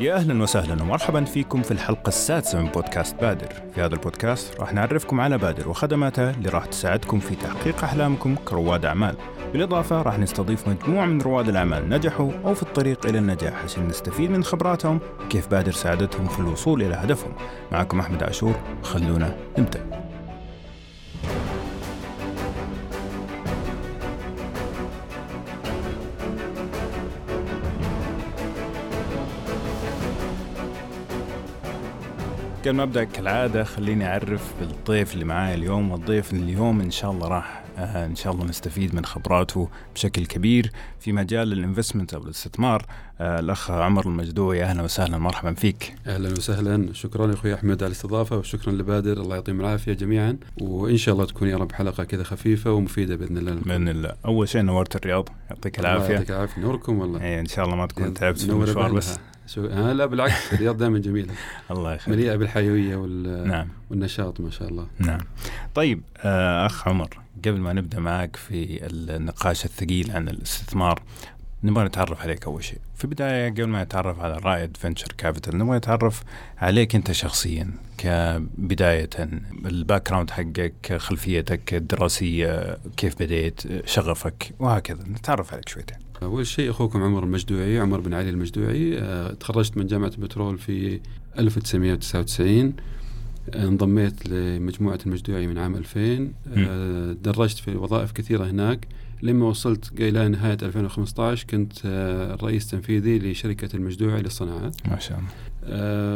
يا أهلا وسهلا ومرحبا فيكم في الحلقة السادسة من بودكاست بادر. في هذا البودكاست راح نعرفكم على بادر وخدماتها اللي راح تساعدكم في تحقيق أحلامكم كرواد أعمال. بالإضافة راح نستضيف مجموعة من رواد الأعمال نجحوا أو في الطريق إلى النجاح عشان نستفيد من خبراتهم وكيف بادر ساعدتهم في الوصول إلى هدفهم. معكم أحمد عاشور خلونا نبدأ. قبل ما أبدأ كالعادة خليني أعرف بالضيف اللي معايا اليوم والضيف اليوم إن شاء الله راح آه إن شاء الله نستفيد من خبراته بشكل كبير في مجال الانفستمنت أو الاستثمار. آه الأخ عمر المجدوعي أهلا وسهلا مرحبا فيك. أهلا وسهلا. شكرا أخوي أحمد على الاستضافة وشكرا لبادر. الله يعطيهم العافية جميعا. وإن شاء الله تكون يا رب حلقة كذا خفيفة ومفيدة بإذن الله. بإذن الله. أول شيء نورت الرياض. يعطيك العافية. يعطيك العافية. نوركم والله. إيه إن شاء الله ما تكون تعبت في المشوار بس. شو آه لا بالعكس الرياض دائما جميلة. الله يخليك. مليئة بالحيوية وال... نعم. والنشاط ما شاء الله. نعم. طيب آه أخ عمر قبل ما نبدأ معك في النقاش الثقيل عن الاستثمار نبغى نتعرف عليك أول شيء. في البداية قبل ما نتعرف على رائد venture capital نبغى نتعرف عليك أنت شخصيا كبداية ال background حقك خلفيتك الدراسية كيف بديت شغفك وهكذا. نتعرف عليك شويتين. أول شيء أخوكم عمر المجدوعي عمر بن علي المجدوعي. أه تخرجت من جامعة البترول في 1999 انضميت لمجموعة المجدوعي من عام 2000 أه درجت في وظائف كثيرة هناك. لما وصلت إلى نهاية 2015 كنت آه، الرئيس التنفيذي لشركة المجدوعي للصناعات. ما شاء الله. آه،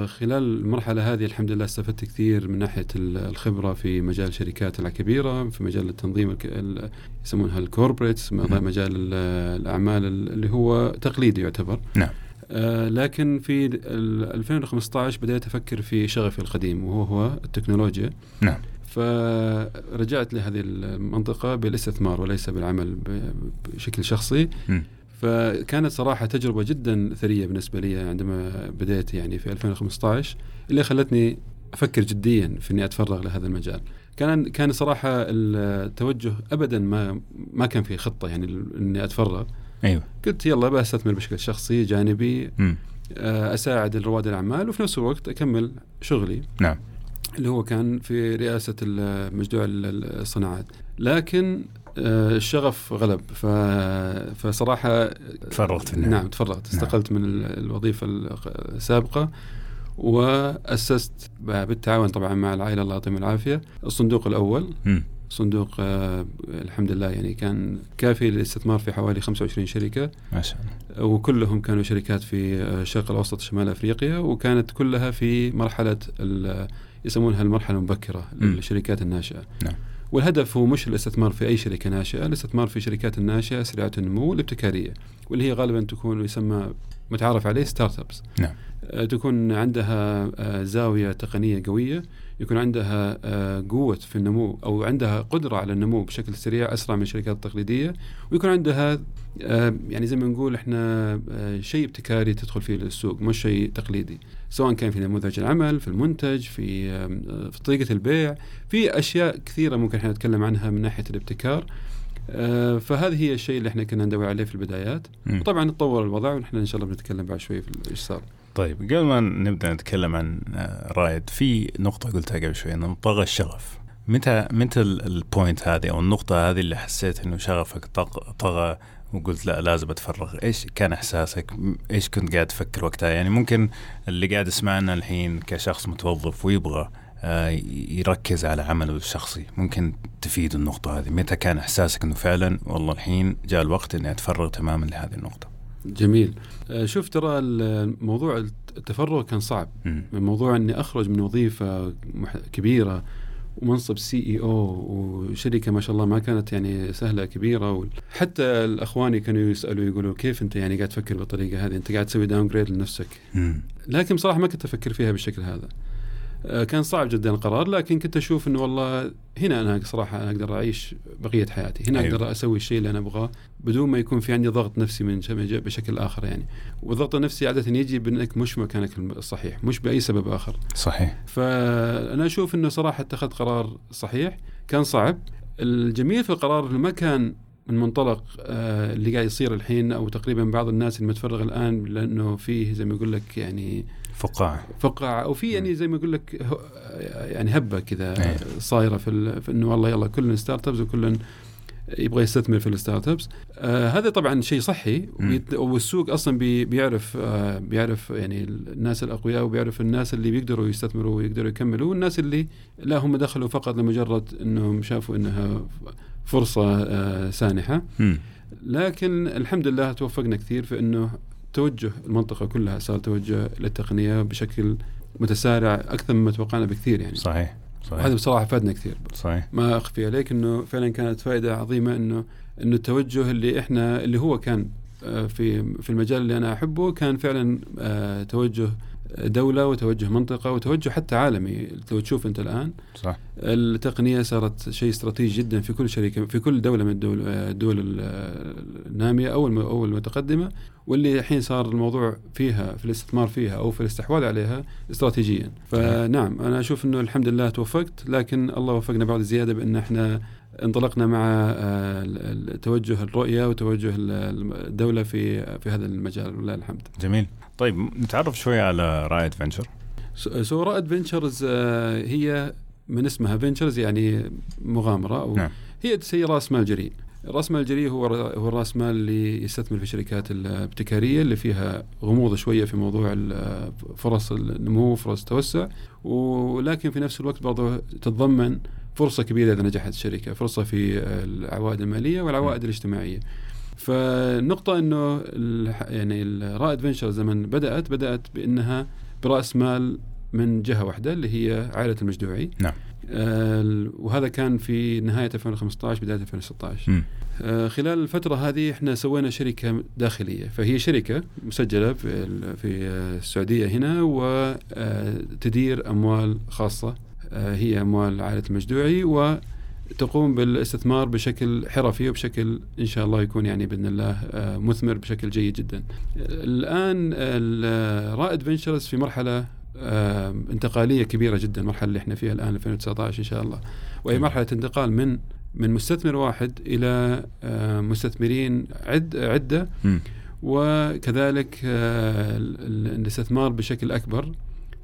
خلال المرحلة هذه الحمد لله استفدت كثير من ناحية الخبرة في مجال الشركات الكبيرة في مجال التنظيم يسمونها الكوربريتس مجال الأعمال اللي هو تقليدي يعتبر. نعم. آه لكن في 2015 بدأت أفكر في شغفي القديم وهو هو التكنولوجيا. نعم. فرجعت لهذه المنطقة بالاستثمار وليس بالعمل بشكل شخصي. م. فكانت صراحة تجربة جدا ثرية بالنسبة لي عندما بديت يعني في 2015 اللي خلتني أفكر جديا في إني أتفرغ لهذا المجال. كان كان صراحة التوجه أبدا ما ما كان في خطة يعني إني أتفرغ. أيوه. قلت يلا بستثمر بشكل شخصي جانبي م. آه، أساعد رواد الأعمال وفي نفس الوقت أكمل شغلي. نعم. اللي هو كان في رئاسة مجدوع الصناعات. لكن آه، الشغف غلب. فصراحة تفرغت نعم تفرغت. نعم. استقلت من الوظيفة السابقة وأسست بالتعاون طبعا مع العائلة الله يعطيهم العافية. الصندوق الأول. م. صندوق آه الحمد لله يعني كان كافي للاستثمار في حوالي 25 شركة. ما شاء الله. وكلهم كانوا شركات في الشرق الأوسط شمال أفريقيا وكانت كلها في مرحلة يسمونها المرحلة المبكرة للشركات الناشئة نعم. والهدف هو مش الاستثمار في أي شركة ناشئة، الاستثمار في شركات الناشئة سريعة النمو الابتكاريه واللي هي غالبا تكون يسمى متعارف عليه ستارت ابس. نعم. آه، تكون عندها آه، زاوية تقنية قوية، يكون عندها آه، قوة في النمو أو عندها قدرة على النمو بشكل سريع أسرع من الشركات التقليدية، ويكون عندها يعني زي ما نقول إحنا شيء ابتكاري تدخل فيه للسوق مش شيء تقليدي. سواء كان في نموذج العمل في المنتج في في طريقة البيع في أشياء كثيرة ممكن إحنا نتكلم عنها من ناحية الابتكار. فهذه هي الشيء اللي إحنا كنا ندور عليه في البدايات. طبعا تطور الوضع ونحن إن شاء الله بنتكلم بعد شوي في إيش صار. طيب قبل ما نبدأ نتكلم عن آه، رائد في نقطة قلتها قبل شوي إنه طغى الشغف. متى متى البوينت هذه أو النقطة هذه اللي حسيت إنه شغفك طغى وقلت لا لازم أتفرغ إيش كان إحساسك؟ إيش كنت قاعد تفكر وقتها؟ يعني ممكن اللي قاعد يسمعنا الحين كشخص متوظف ويبغى آه، يركز على عمله الشخصي ممكن تفيد النقطة هذه. متى كان إحساسك أنه فعلا والله الحين جاء الوقت أني أتفرغ تماما لهذه النقطة؟ جميل. آه، شوف ترى الموضوع التفرغ كان صعب. من موضوع أني أخرج من وظيفة كبيرة ومنصب CEO وشركة ما شاء الله ما كانت يعني سهلة كبيرة. حتى الأخواني كانوا يسألوا يقولوا كيف أنت يعني قاعد تفكر بالطريقة هذه؟ أنت قاعد تسوي downgrade لنفسك لكن بصراحة ما كنت أفكر فيها بالشكل هذا. كان صعب جدا القرار لكن كنت أشوف إنه والله هنا أنا صراحة أقدر أعيش بقية حياتي، هنا أيوه. أقدر أسوي الشيء اللي أنا أبغاه بدون ما يكون في عندي ضغط نفسي من بشكل آخر يعني، والضغط النفسي عادة يجي بإنك مش مكانك الصحيح، مش بأي سبب آخر. صحيح. فأنا أشوف إنه صراحة اتخذت قرار صحيح، كان صعب، الجميل في القرار إنه ما كان من منطلق آه، اللي قاعد يصير الحين أو تقريبا بعض الناس المتفرغ الآن لأنه فيه زي ما يقول لك يعني فقاعة. فقاعة. أو في يعني زي ما يقول لك يعني هبة كذا أيه. صايرة في, في إنه والله يلا كلنا startups وكلنا يبغى يستثمر في ال startups آه هذا طبعا شيء صحي. والسوق أصلا بي بيعرف آه بيعرف يعني الناس الأقوياء وبيعرف الناس اللي بيقدروا يستثمروا ويقدروا يكملوا والناس اللي لا هم دخلوا فقط لمجرد إنهم شافوا إنها فرصة آه سانحة. مم. لكن الحمد لله توفقنا كثير في إنه توجه المنطقة كلها صار توجه للتقنية بشكل متسارع أكثر مما توقعنا بكثير يعني. صحيح صحيح. بصراحة فادنا كثير. صحيح. ما أخفي عليك إنه فعلا كانت فائدة عظيمة إنه إنه التوجه اللي إحنا اللي هو كان آه، في في المجال اللي أنا أحبه كان فعلا آه، توجه دولة وتوجه منطقة وتوجه حتى عالمي. لو تشوف أنت الآن صح. التقنية صارت شيء استراتيجي جدا في كل شركة في كل دولة من الدول الدول ال- النامية أو الم- أو المتقدمة. واللي الحين صار الموضوع فيها في الاستثمار فيها أو في الاستحواذ عليها استراتيجيا. فنعم أنا أشوف إنه الحمد لله توفقت لكن الله وفقنا بعد زيادة بإن إحنا انطلقنا مع آه، توجه الرؤية وتوجه ال- الدولة في في هذا المجال. ولله الحمد. جميل. طيب نتعرف شوي على رائد فنشر so رائد فينشرز هي من اسمها ventures يعني مغامرة أو نعم. هي هي راس مال جريء رأس مال جريء هو هو رأس مال اللي يستثمر في الشركات الابتكارية اللي فيها غموض شوية في موضوع فرص النمو فرص التوسع. ولكن في نفس الوقت برضه تتضمن فرصة كبيرة إذا نجحت الشركة فرصة في العوائد المالية والعوائد الاجتماعية. فالنقطة إنه يعني الرائد فينشرز لما بدأت بدأت بإنها برأس مال من جهة واحدة اللي هي عائلة المجدوعي. نعم. آه وهذا كان في نهاية 2015 بداية 2016 مم. آه خلال الفترة هذه إحنا سوينا شركة داخلية. فهي شركة مسجلة في في آه، السعودية هنا وتدير أموال خاصة. آه هي أموال عائلة المجدوعي وتقوم بالاستثمار بشكل حرفي وبشكل إن شاء الله يكون يعني بإذن الله آه مثمر بشكل جيد جدا. الآن ال- رائد فينشرز في مرحلة انتقالية كبيرة جدا المرحلة اللي إحنا فيها الآن 2019 إن شاء الله. وهي مرحلة انتقال من من مستثمر واحد إلى مستثمرين عد عدة. وكذلك آه، ال- ال- الاستثمار بشكل أكبر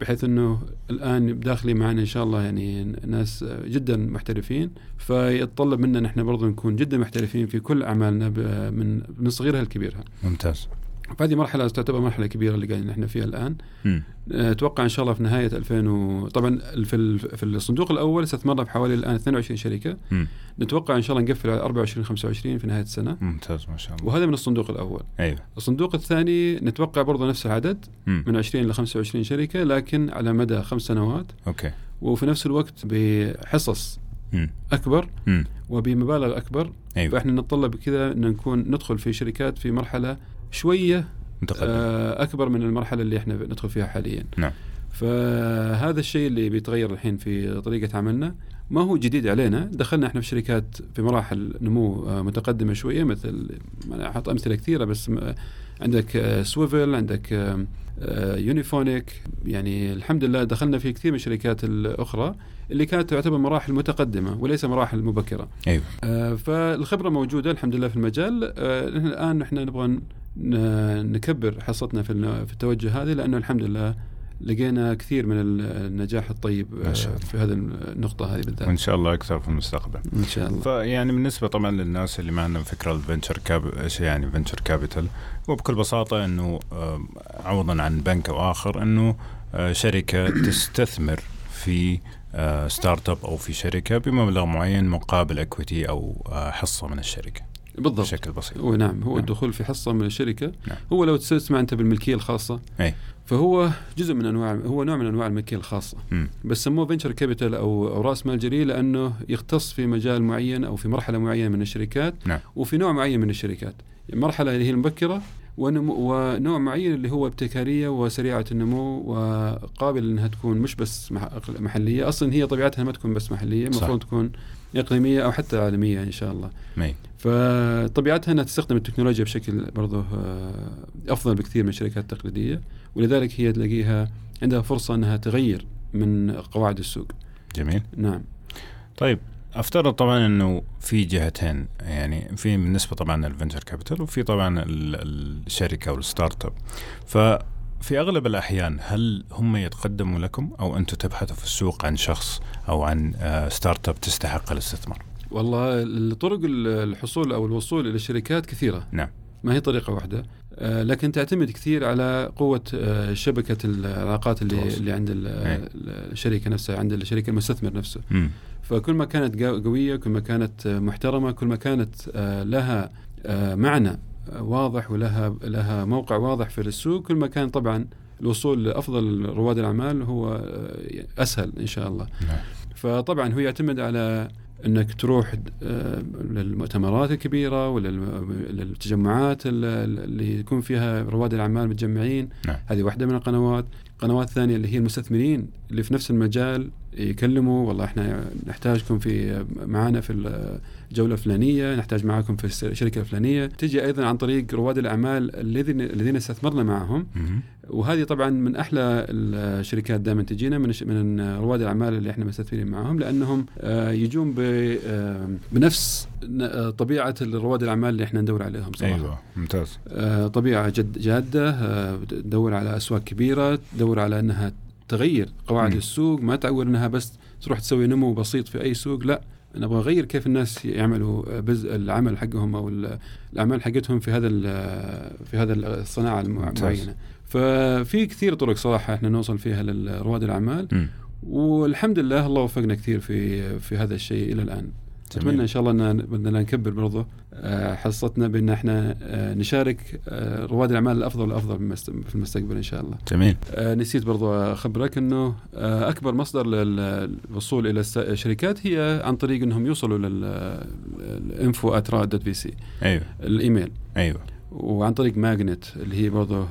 بحيث إنه الآن داخلي معنا إن شاء الله يعني ناس جدا محترفين. فيتطلب منا نحن برضو نكون جدا محترفين في كل أعمالنا من من صغيرها لكبيرها. ممتاز. فهذه مرحلة تعتبر مرحلة كبيرة اللي قاعدين نحن فيها الآن مم. آه، أتوقع إن شاء الله في نهاية 2000 و... طبعا في ال- في الصندوق الأول استثمرنا بحوالي الآن 22 شركة مم. نتوقع إن شاء الله نقفل على 24 25 في نهاية السنة ممتاز ما شاء الله وهذا من الصندوق الأول أيوه الصندوق الثاني نتوقع برضه نفس العدد مم. من 20 ل 25 شركة لكن على مدى خمس سنوات أوكي وفي نفس الوقت بحصص مم. أكبر مم. وبمبالغ أكبر أيوه فإحنا نتطلب كذا إن نكون ندخل في شركات في مرحلة شوية متقدم. آه، أكبر من المرحلة اللي إحنا ندخل فيها حاليا. نعم. فهذا الشيء اللي بيتغير الحين في طريقة عملنا ما هو جديد علينا. دخلنا إحنا في شركات في مراحل نمو آه، متقدمة شوية مثل أنا أحط أمثلة كثيرة بس م- عندك آه، سويفل عندك آه، آه، يونيفونيك. يعني الحمد لله دخلنا في كثير من الشركات الأخرى اللي كانت تعتبر مراحل متقدمة وليس مراحل مبكرة. أيوه. آه، فالخبرة موجودة الحمد لله في المجال. آه، الآن نحن نبغى نكبر حصتنا في في التوجه هذه لأنه الحمد لله لقينا كثير من ال- النجاح الطيب آه،. في هذه النقطة هذه وإن بالذات شاء الله أكثر في المستقبل. إن شاء الله. فيعني بالنسبة طبعا للناس اللي ما عندهم فكرة ال venture cap إيش يعني venture capital هو بكل بساطة إنه آه، عوضا عن بنك أو آخر إنه آه، شركة تستثمر في startup أو في شركة بمبلغ معين مقابل equity أو آه، حصة من الشركة. بالضبط بشكل بسيط هو نعم هو نعم. الدخول في حصة من الشركة نعم. هو لو تسمع أنت بالملكية الخاصة أي. فهو جزء من أنواع هو نوع من أنواع الملكية الخاصة مم. بس سموه venture capital أو أو رأس مال جريء لأنه يختص في مجال معين أو في مرحلة معينة من الشركات نعم. وفي نوع معين من الشركات المرحله اللي هي المبكرة ونوع معين اللي هو ابتكارية وسريعة النمو وقابل إنها تكون مش بس مح- محلية. أصلا هي طبيعتها ما تكون بس محلية المفروض تكون إقليمية أو حتى عالمية إن شاء الله. مم. فطبيعتها إنها تستخدم التكنولوجيا بشكل برضه آه، أفضل بكثير من الشركات التقليدية ولذلك هي تلاقيها عندها فرصة إنها تغير من قواعد السوق. جميل. نعم. طيب أفترض طبعا إنه في جهتين يعني في بالنسبة طبعا ال venture capital وفي طبعا الشركة وال startup ففي أغلب الأحيان هل هم يتقدموا لكم أو أنتم تبحثوا في السوق عن شخص أو عن startup تستحق الاستثمار؟ والله طرق الحصول أو الوصول إلى الشركات كثيرة نعم ما هي طريقة واحدة آه، لكن تعتمد كثير على قوة آه، شبكة العلاقات اللي. اللي عند إيه. الشركة نفسها عند الشركة المستثمر نفسه م. فكل ما كانت قوية كل ما كانت محترمة كل ما كانت آه، لها معنى واضح ولها لها موقع واضح في السوق كل ما كان طبعا الوصول لأفضل رواد الأعمال هو أسهل إن شاء الله نعم. فطبعا هو يعتمد على إنك تروح آه، للمؤتمرات الكبيرة ولا للتجمعات اللي يكون فيها رواد الأعمال متجمعين نعم. هذه واحدة من القنوات قنوات ثانية اللي هي المستثمرين اللي في نفس المجال يكلموا والله إحنا نحتاجكم في معانا في الجولة الفلانية نحتاج معاكم في الشركة الفلانية. تجي أيضا عن طريق رواد الأعمال الذين الذين استثمرنا معهم. وهذه طبعا من أحلى الشركات دائما تجينا من من رواد الأعمال اللي إحنا مستثمرين معهم لأنهم آه، يجون آه، بنفس آه، طبيعة رواد الأعمال اللي إحنا ندور عليهم صراحة. أيوه ممتاز. طبيعة جد جادة تدور على أسواق كبيرة تدور على إنها تغير قواعد م. السوق ما تعول إنها بس تروح تسوي نمو بسيط في أي سوق لا نبغى نغير كيف الناس يعملوا بز العمل حقهم أو الأعمال حقتهم في هذا في هذا الصناعة المعينة ففي كثير طرق صراحة إحنا نوصل فيها لرواد الأعمال م. والحمد لله الله وفقنا كثير في في هذا الشيء إلى الآن أتمنى إن شاء الله ان بدنا نكبر برضه آه، حصتنا بأن إحنا آه، نشارك آه، رواد الأعمال الأفضل والأفضل في المستقبل إن شاء الله. جميل. نسيت برضه أخبرك إنه أكبر مصدر للوصول إلى الشركات هي عن طريق إنهم يوصلوا للانفو ات في سي. أيوه. الإيميل. أيوه. وعن طريق ماجنيت اللي هي برضه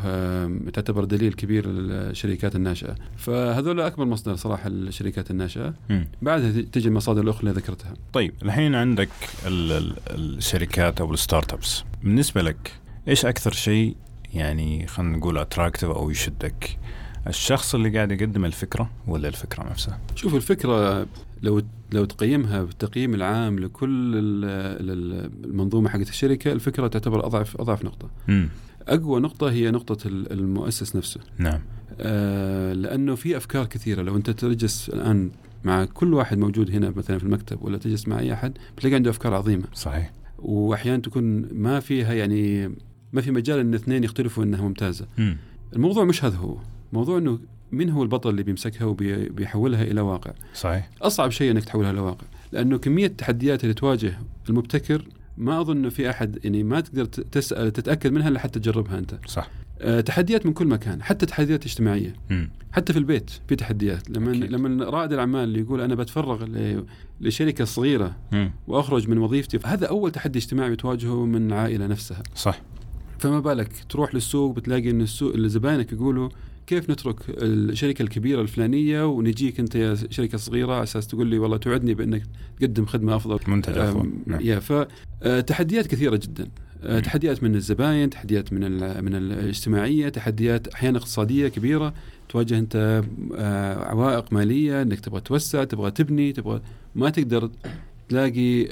تعتبر دليل كبير للشركات الناشئة. فهذول أكبر مصدر صراحة للشركات الناشئة. م. بعدها تجي المصادر الأخرى اللي ذكرتها. طيب الحين عندك الشركات أو ال startups بالنسبة لك إيش أكثر شيء يعني خلينا نقول attractive أو يشدك؟ الشخص اللي قاعد يقدم الفكرة ولا الفكرة نفسها شوف الفكرة لو لو تقيمها بالتقييم العام لكل المنظومة حقت الشركة الفكرة تعتبر أضعف أضعف نقطة. م. أقوى نقطة هي نقطة المؤسس نفسه. نعم. آه لأنه في أفكار كثيرة لو أنت تجلس الآن مع كل واحد موجود هنا مثلا في المكتب ولا تجلس مع أي أحد بتلاقي عنده أفكار عظيمة. صحيح. واحيانا تكون ما فيها يعني ما في مجال إن اثنين يختلفوا إنها ممتازة. م. الموضوع مش هذا هو، موضوع إنه من هو البطل اللي بيمسكها وبيحولها إلى واقع؟ صحيح. أصعب شيء إنك تحولها إلى واقع لأنه كمية التحديات اللي تواجه المبتكر ما أظن في أحد يعني ما تقدر تسال تتأكد منها إلا حتى تجربها أنت. صح. أه تحديات من كل مكان حتى تحديات اجتماعية. م. حتى في البيت في تحديات. لما أكيد. لما رائد الأعمال اللي يقول أنا بتفرغ لشركة صغيرة م. وأخرج من وظيفتي هذا أول تحدي اجتماعي بتواجهه من العائله نفسها. صح. فما بالك تروح للسوق بتلاقي إن السوق اللي زباينك يقولوا كيف نترك الشركة الكبيرة الفلانية ونجيك أنت يا شركة صغيرة على أساس تقول لي والله توعدني بأنك تقدم خدمة أفضل. منتج أفضل. نعم. يا فتحديات آه، كثيرة جدا. آه، تحديات من الزباين تحديات من من الاجتماعية تحديات أحيانا اقتصادية كبيرة تواجه أنت آه، عوائق مالية أنك تبغى توسع تبغى تبني تبغى ما تقدر تلاقي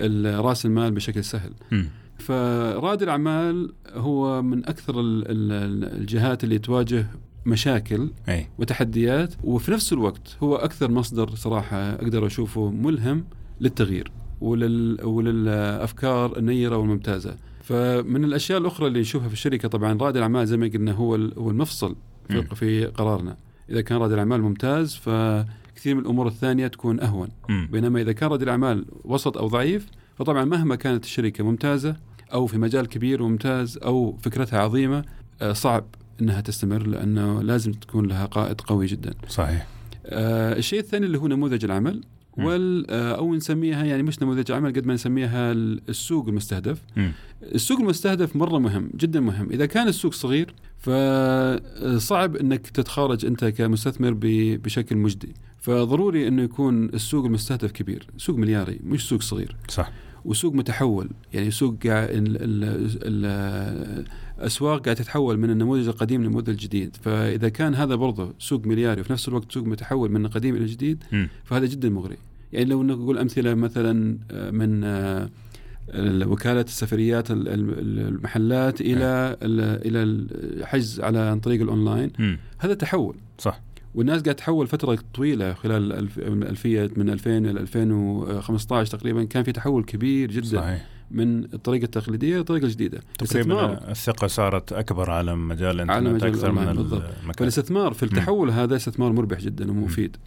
رأس المال بشكل سهل. م. فرائد الاعمال هو من أكثر الجهات اللي تواجه مشاكل أي. وتحديات وفي نفس الوقت هو أكثر مصدر صراحة أقدر أشوفه ملهم للتغيير ولل وللأفكار النيرة والممتازة. فمن الأشياء الأخرى اللي نشوفها في الشركة طبعا رائد الأعمال زي ما قلنا هو هو المفصل في, في قرارنا. إذا كان رائد الأعمال ممتاز فكثير من الأمور الثانية تكون أهون. م. بينما إذا كان رائد الأعمال وسط أو ضعيف فطبعا مهما كانت الشركة ممتازة أو في مجال كبير وممتاز أو فكرتها عظيمة آه، صعب إنها تستمر لأنه لازم تكون لها قائد قوي جدا. صحيح. آه الشيء الثاني اللي هو نموذج العمل وال آه أو نسميها يعني مش نموذج عمل قد ما نسميها السوق المستهدف. م. السوق المستهدف مرة مهم جدا مهم، إذا كان السوق صغير فصعب إنك تتخارج أنت كمستثمر بشكل مجدي، فضروري إنه يكون السوق المستهدف كبير، سوق ملياري مش سوق صغير. صح. وسوق متحول. يعني سوق الأسواق قاعدة تتحول من النموذج القديم للنموذج الجديد. فإذا كان هذا برضه سوق ملياري وفي نفس الوقت سوق متحول من القديم إلى الجديد فهذا جدا مغري. يعني لو نقول أمثلة مثلا آه، من آه، وكالة السفريات ال- ال- المحلات إلى ال- إلى الحجز على عن طريق الأونلاين. مم. هذا تحول. صح. والناس قاعد تحول فترة طويلة خلال الالفيه من 2000 إلى 2015 تقريبا كان في تحول كبير جدا. صحيح. من الطريقة التقليدية للطريقه الجديدة الاستثمار تقريبا الثقة صارت أكبر على مجال الإنترنت على مجال أكثر من. المكان فالاستثمار في التحول هذا استثمار مربح جدا ومفيد.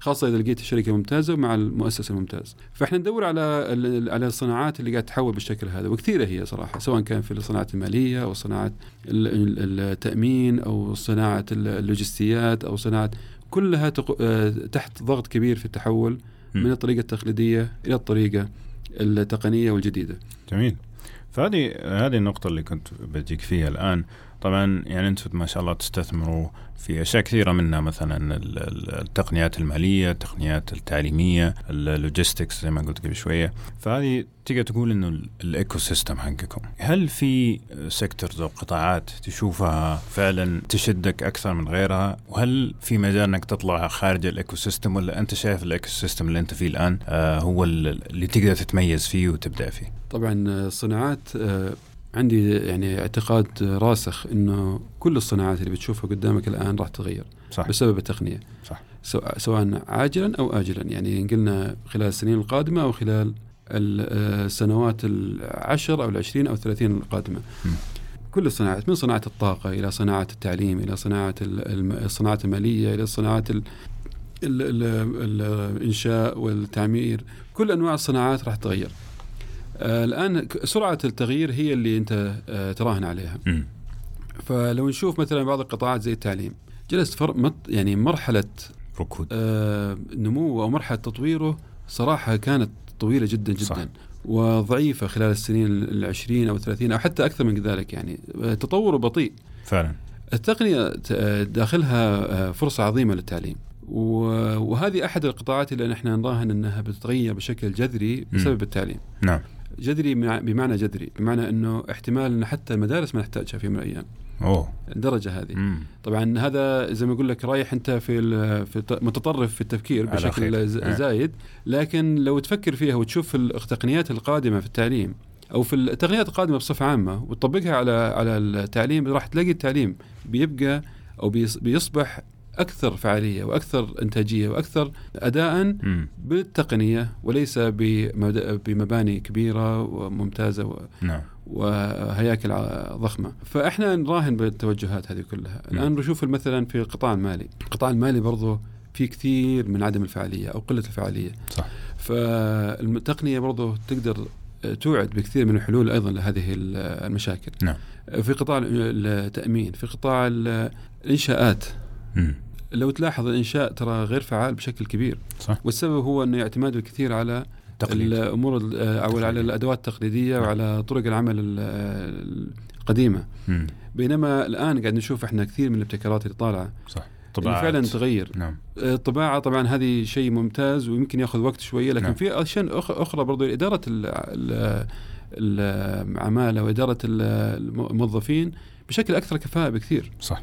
خاصة إذا لقيت الشركة ممتازة مع المؤسسة الممتاز فإحنا ندور على على الصناعات اللي قاعد تحول بالشكل هذا وكثيرة هي صراحة سواء كان في الصناعات المالية أو صناعة ال- ال- التأمين أو صناعة ال- اللوجستيات أو صناعة كلها. آه، تحت ضغط كبير في التحول. من الطريقة التقليدية إلى الطريقة التقنية والجديدة. جميل. فهذه هذه النقطة اللي كنت بجيك فيها الآن. طبعا يعني أنتم ما شاء الله تستثمروا في أشياء كثيرة منها مثلا ال- ال- التقنيات المالية التقنيات التعليمية ال logistics زي ما قلت قبل شوية. فهذه تقدر تقول إنه ال- ال ecosystem حقكم. هل في sectors أو قطاعات تشوفها فعلا تشدك أكثر من غيرها؟ وهل في مجال أنك تطلع خارج ال ecosystem ولا أنت شايف ال ecosystem اللي أنت فيه الآن آه هو ال- اللي تقدر تتميز فيه وتبدأ فيه؟ طبعا الصناعات آه، عندي يعني اعتقاد راسخ إنه كل الصناعات اللي بتشوفها قدامك الآن راح تتغير صح. بسبب التقنية. صح. سواء عاجلا أو اجلا. يعني إن قلنا خلال السنين القادمة أو خلال ال- آه، السنوات العشر أو العشرين أو الثلاثين القادمة. م. كل الصناعات من صناعة الطاقة إلى صناعة التعليم إلى صناعة ال- الم- الصناعات المالية إلى ال الإنشاء والتعمير كل أنواع الصناعات راح تتغير. الآن ك- سرعة التغيير هي اللي أنت آه، تراهن عليها. مم. فلو نشوف مثلا بعض القطاعات زي التعليم جلست فر... مط... يعني مرحلة ركود. آه نموه أو مرحلة تطويره صراحة كانت طويلة جدا جدا. صح. وضعيفة خلال السنين العشرين أو الثلاثين أو حتى أكثر من ذلك يعني. آه، تطوره بطيء. فعلا. التقنية آه، داخلها آه، فرصة عظيمة للتعليم. وهذه أحد القطاعات اللي نحن نراهن أنها بتتغير بشكل جذري بسبب التعليم. نعم. جذري مع- بمعنى جذري بمعنى إنه احتمال ان حتى المدارس ما نحتاجها في يوم من الأيام أوه الدرجة هذه مم. طبعا هذا زي ما أقول لك رايح أنت في في متطرف في التفكير. بشكل آه. زايد لكن لو تفكر فيها وتشوف التقنيات القادمة في التعليم أو في التقنيات القادمة بصفة عامة وتطبقها على على التعليم راح تلاقي التعليم بيبقى أو بيص- بيصبح أكثر فعالية وأكثر إنتاجية وأكثر اداء. بالتقنية وليس بمباني كبيرة وممتازة و- نعم وهياكل ضخمة فإحنا نراهن بالتوجهات هذه كلها الآن نشوف مثلا في القطاع المالي القطاع المالي برضه في كثير من عدم الفعالية أو قلة الفعالية صح. فالتقنية برضه تقدر توعد بكثير من الحلول أيضا لهذه ال- المشاكل نعم. في قطاع التأمين في قطاع ال- الإنشاءات مم. لو تلاحظ الانشاء ترى غير فعال بشكل كبير. صح. والسبب هو إنه اعتماده الكثير على تقليد. الأمور ال- أو على. الأدوات التقليدية نعم. وعلى طرق العمل ال- القديمة. مم. بينما الآن قاعد نشوف إحنا كثير من الابتكارات اللي طالعة. صح. طبعا فعلا تغير. نعم. الطباعه طبعا هذه شيء ممتاز ويمكن يأخذ وقت شوية لكن نعم. في أشياء أخرى برضو إدارة ال- ال- العمالة وإدارة ال- الموظفين بشكل أكثر كفاءة بكثير. صح.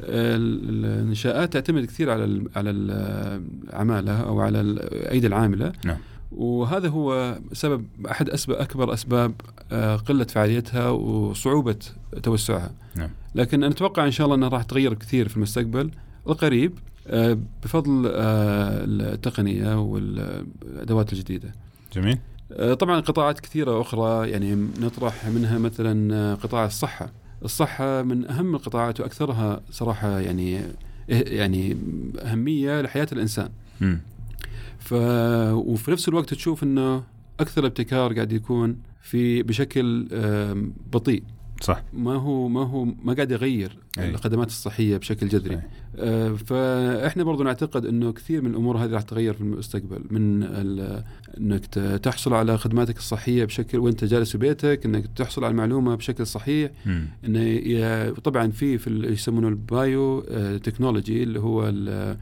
ال- الانشاءات تعتمد كثير على على العماله أو على الأيدي العاملة. نعم. وهذا هو سبب أحد أسباب أكبر أسباب آه، قلة فعاليتها وصعوبة توسعها. نعم. لكن أنا أتوقع إن شاء الله إنها راح تغير كثير في المستقبل. القريب آه، بفضل آه، التقنية والأدوات الجديدة. جميل. طبعا قطاعات كثيرة أخرى يعني نطرح منها مثلا قطاع الصحة. الصحة من أهم القطاعات وأكثرها صراحة يعني يعني أهمية لحياة الإنسان. ف وفي نفس الوقت تشوف أنه أكثر ابتكار قاعد يكون في بشكل بطيء صح ما هو ما هو ما قاعد يغير أي. الخدمات الصحية بشكل جذري صحيح. آه، فإحنا برضو نعتقد إنه كثير من الأمور هذه راح تتغير في المستقبل من إنك تحصل على خدماتك الصحية بشكل وأنت جالس في بيتك إنك تحصل على المعلومة بشكل صحيح مم. انه طبعا في في يسمونه ال bio آه، technology اللي هو ال-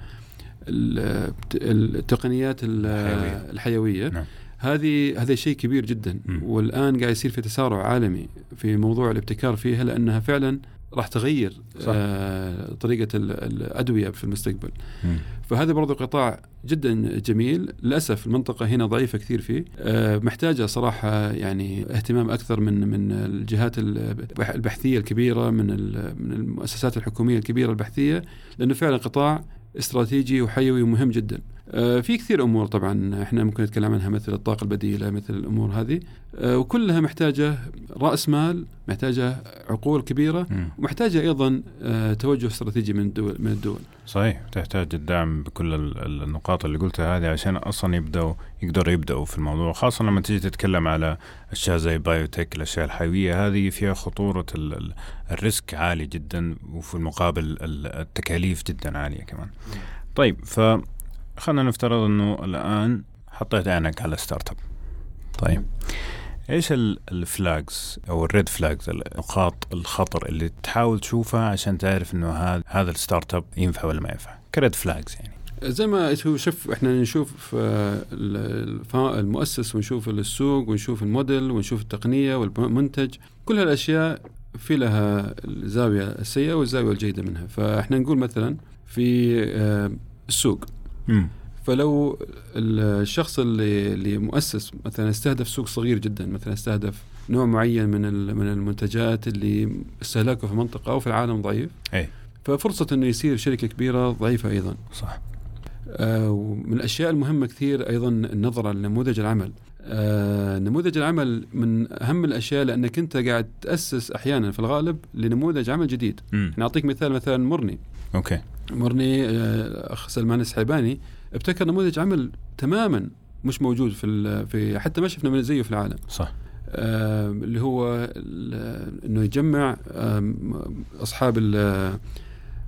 ال- التقنيات ال- الحيوية. الحيوية نعم. هذه هذا شيء كبير جدا مم. والآن قاعد يصير في تسارع عالمي في موضوع الابتكار فيها لانها فعلا راح تغير صح. آه طريقة الأدوية في المستقبل مم. فهذا برضو قطاع جدا جميل للأسف المنطقة هنا ضعيفة كثير فيه آه محتاجة صراحة يعني اهتمام أكثر من من الجهات البحثية الكبيرة من من المؤسسات الحكومية الكبيرة البحثية لأنه فعلا قطاع استراتيجي وحيوي ومهم جدا في كثير أمور طبعا إحنا ممكن نتكلم عنها مثل الطاقة البديلة مثل الأمور هذه. آه، وكلها محتاجة رأس مال محتاجة عقول كبيرة ومحتاجة أيضا آه، توجه استراتيجي من الدول من الدول. صحيح تحتاج الدعم بكل النقاط اللي قلتها هذه عشان أصلا يبداوا يقدروا يبدأوا في الموضوع خاصة لما تيجي تتكلم على أشياء زي biotech الأشياء الحيوية هذه فيها خطورة ال risk عالي جدا وفي المقابل التكاليف جدا عالية كمان. طيب ف خلينا نفترض إنه الآن حطيت عينك على startup طيب. إيش ال flags أو ال red flags نقاط الخطر اللي تحاول تشوفها عشان تعرف إنه هذا هذا ال startup ينفع ولا ما ينفع؟ ك red flags يعني. زي ما شوف إحنا نشوف آه، المؤسس ونشوف السوق ونشوف الموديل ونشوف التقنية والمنتج. كل هالأشياء في لها الزاوية السيئة والزاوية الجيدة منها. فإحنا نقول مثلا في آه، السوق. مم. فلو الشخص اللي اللي مؤسس مثلا استهدف سوق صغير جدا مثلا استهدف نوع معين من من المنتجات اللي استهلاكه في المنطقة أو في العالم ضعيف أي. ففرصة إنه يصير شركة كبيرة ضعيفة أيضا. صح. آه ومن الأشياء المهمة كثير أيضا النظرة لنموذج العمل. آه نموذج العمل من أهم الأشياء لأنك أنت قاعد تأسس أحيانا في الغالب لنموذج عمل جديد. نعطيك مثال مثلا مرني أوكي. مرني آه، أخ سلمان السحيباني ابتكر نموذج عمل تماما مش موجود في في حتى ما شفنا زيه في العالم. صح. آه اللي هو إنه يجمع آه أصحاب